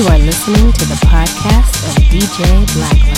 You are listening to the podcast of DJ Blackwell.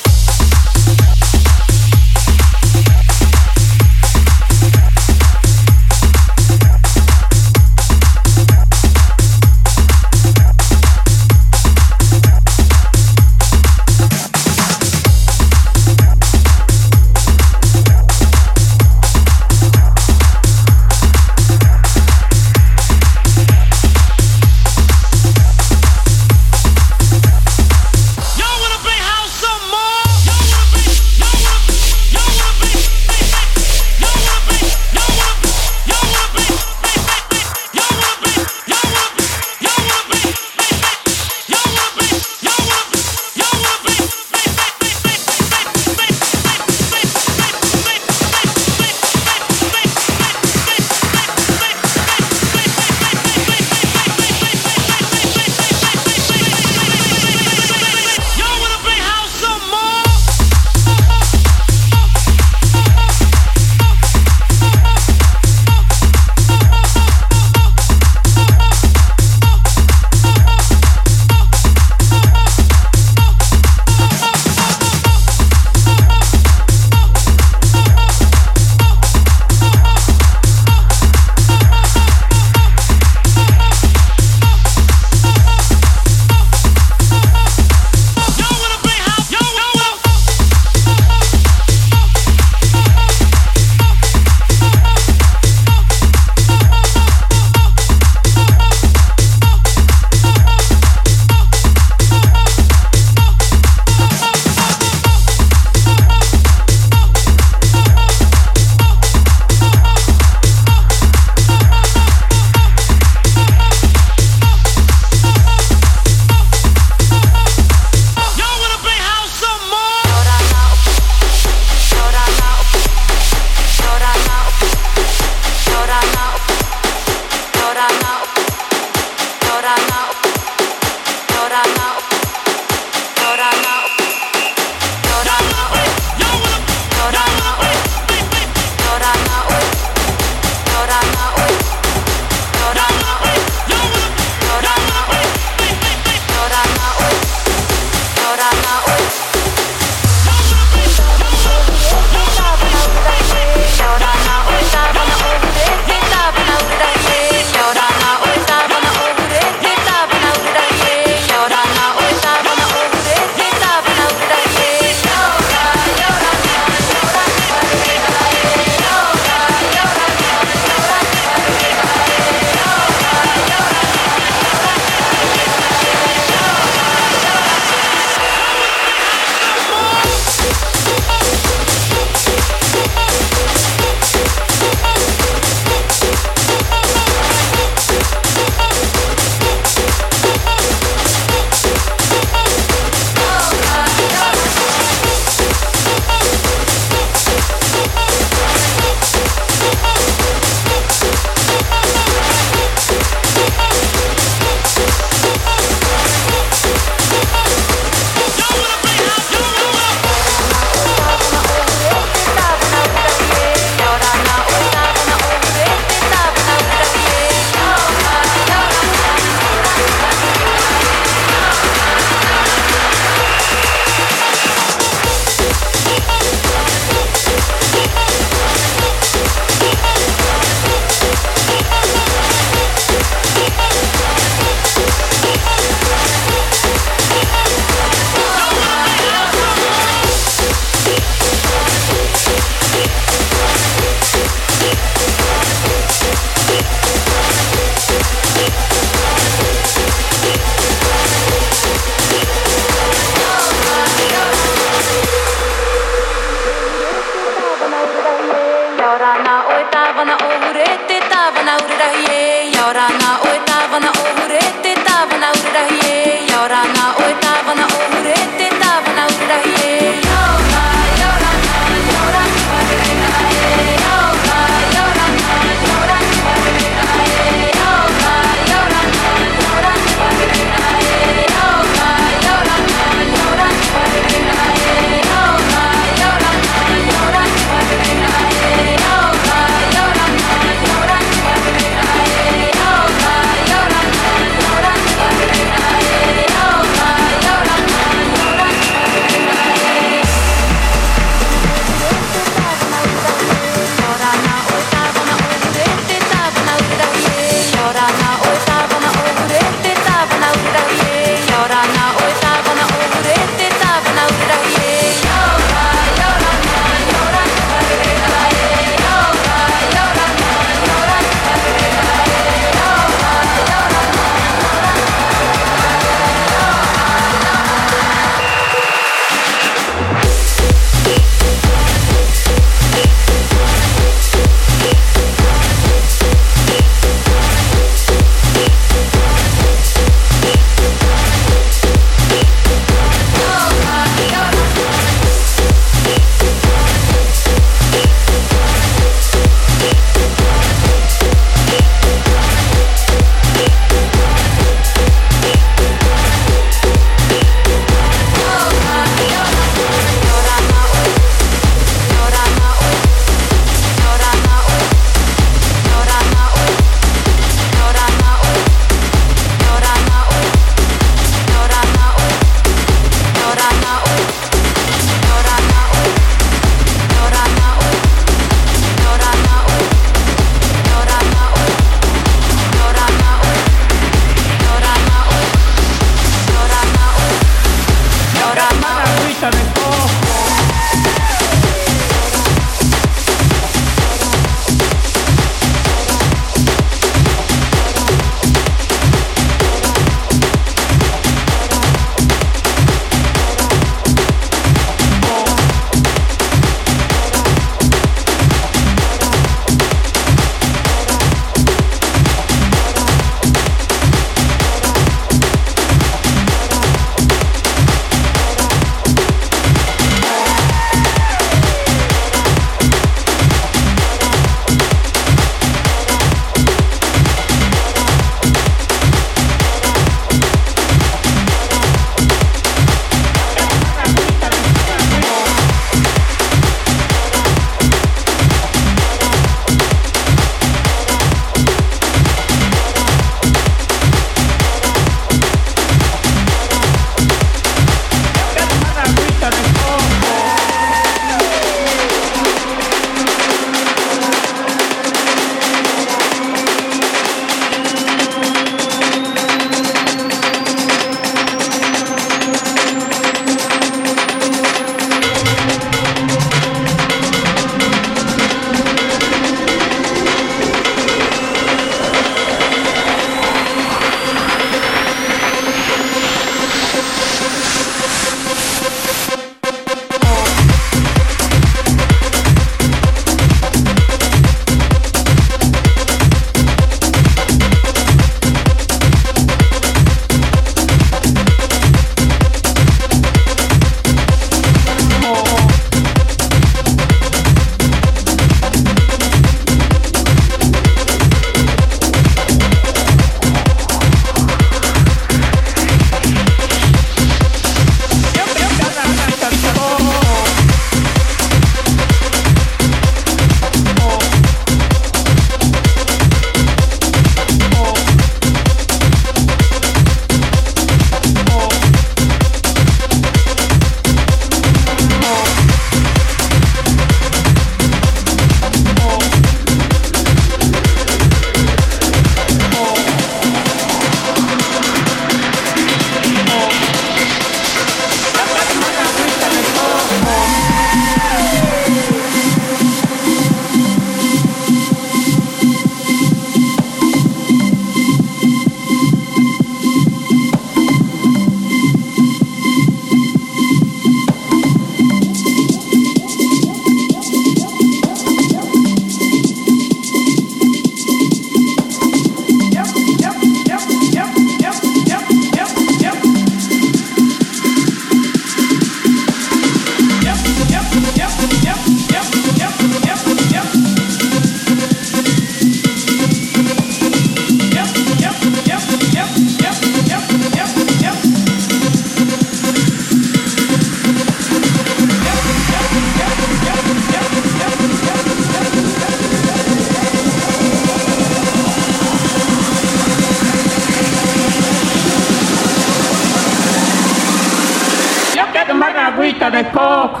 Oh.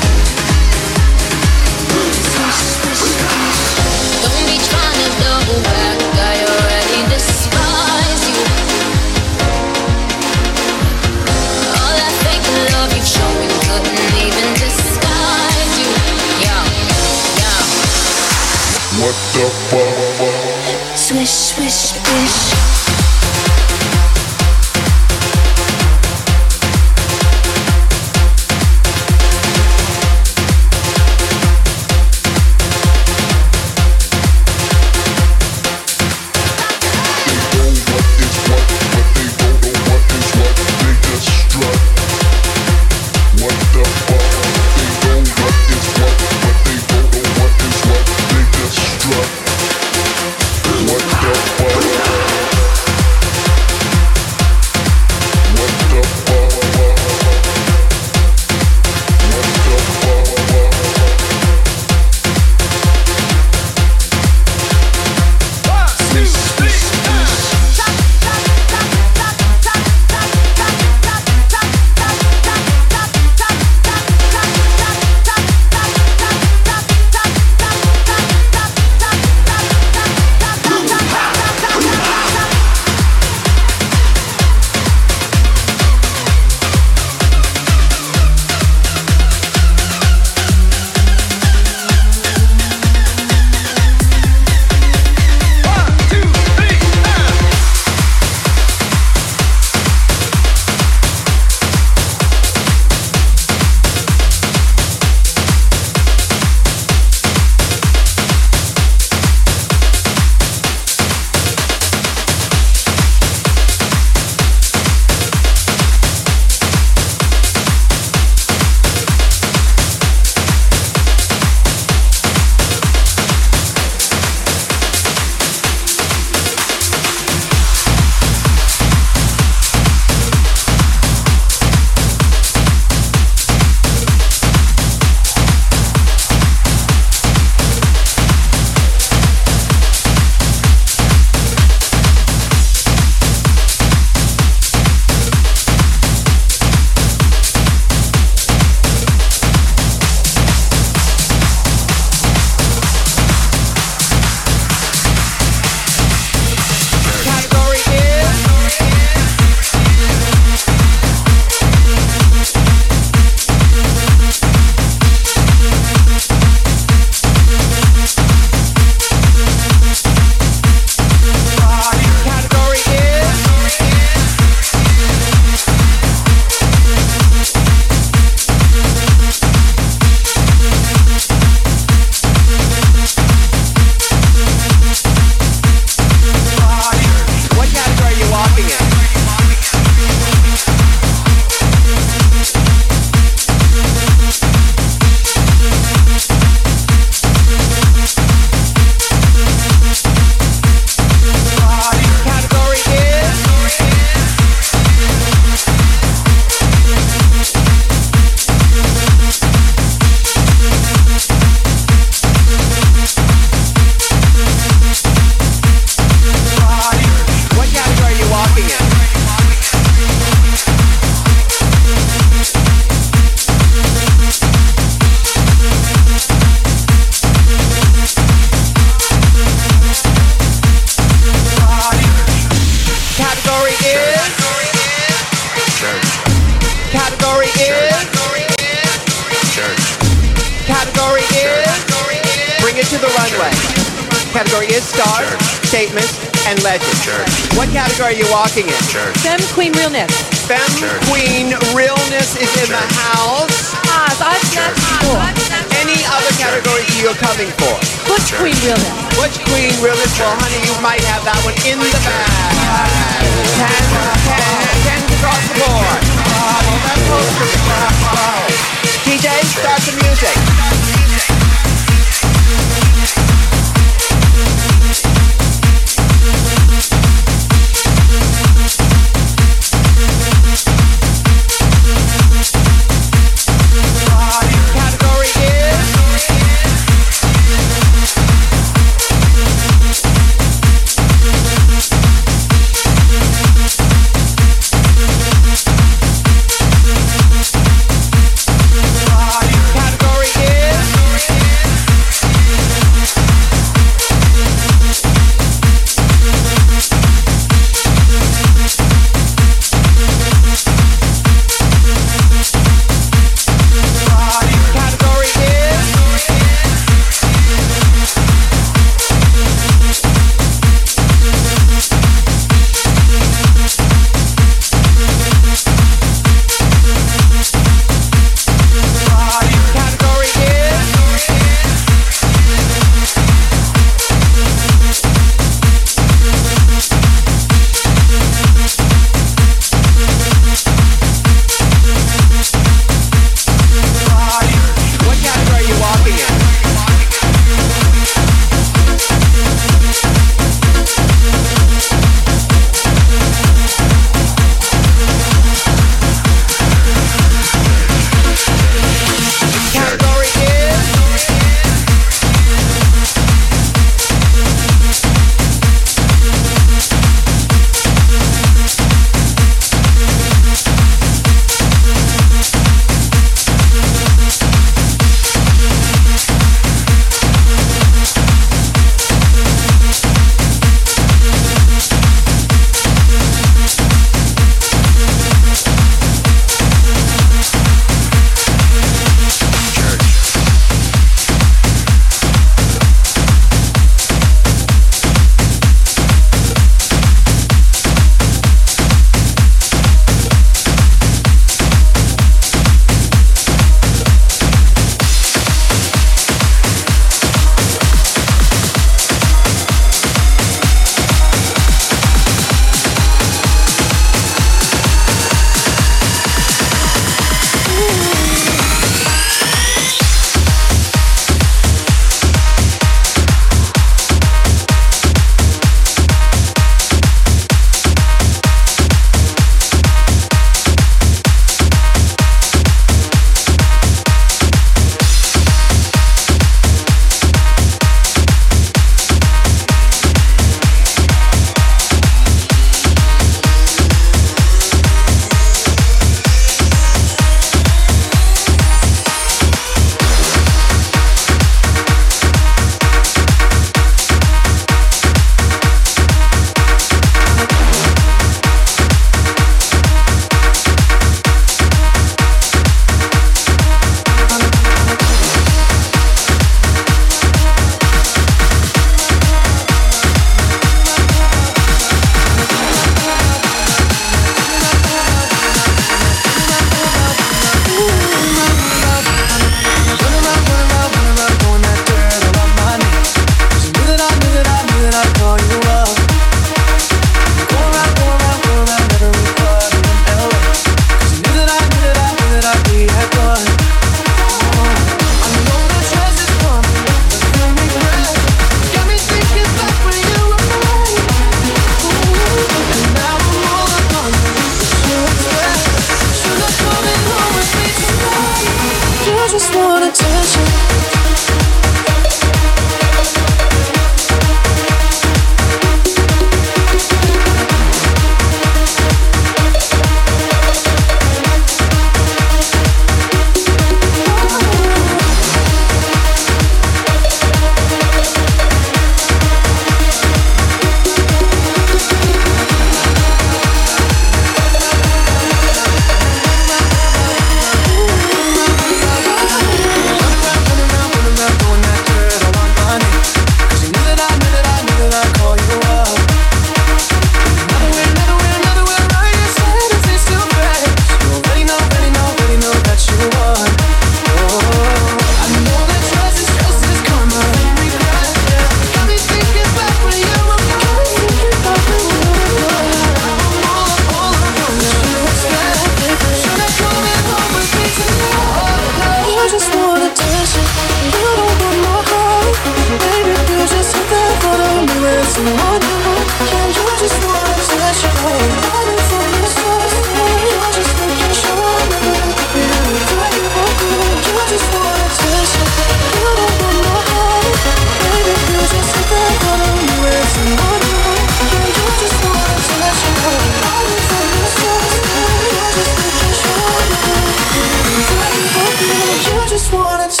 just wanna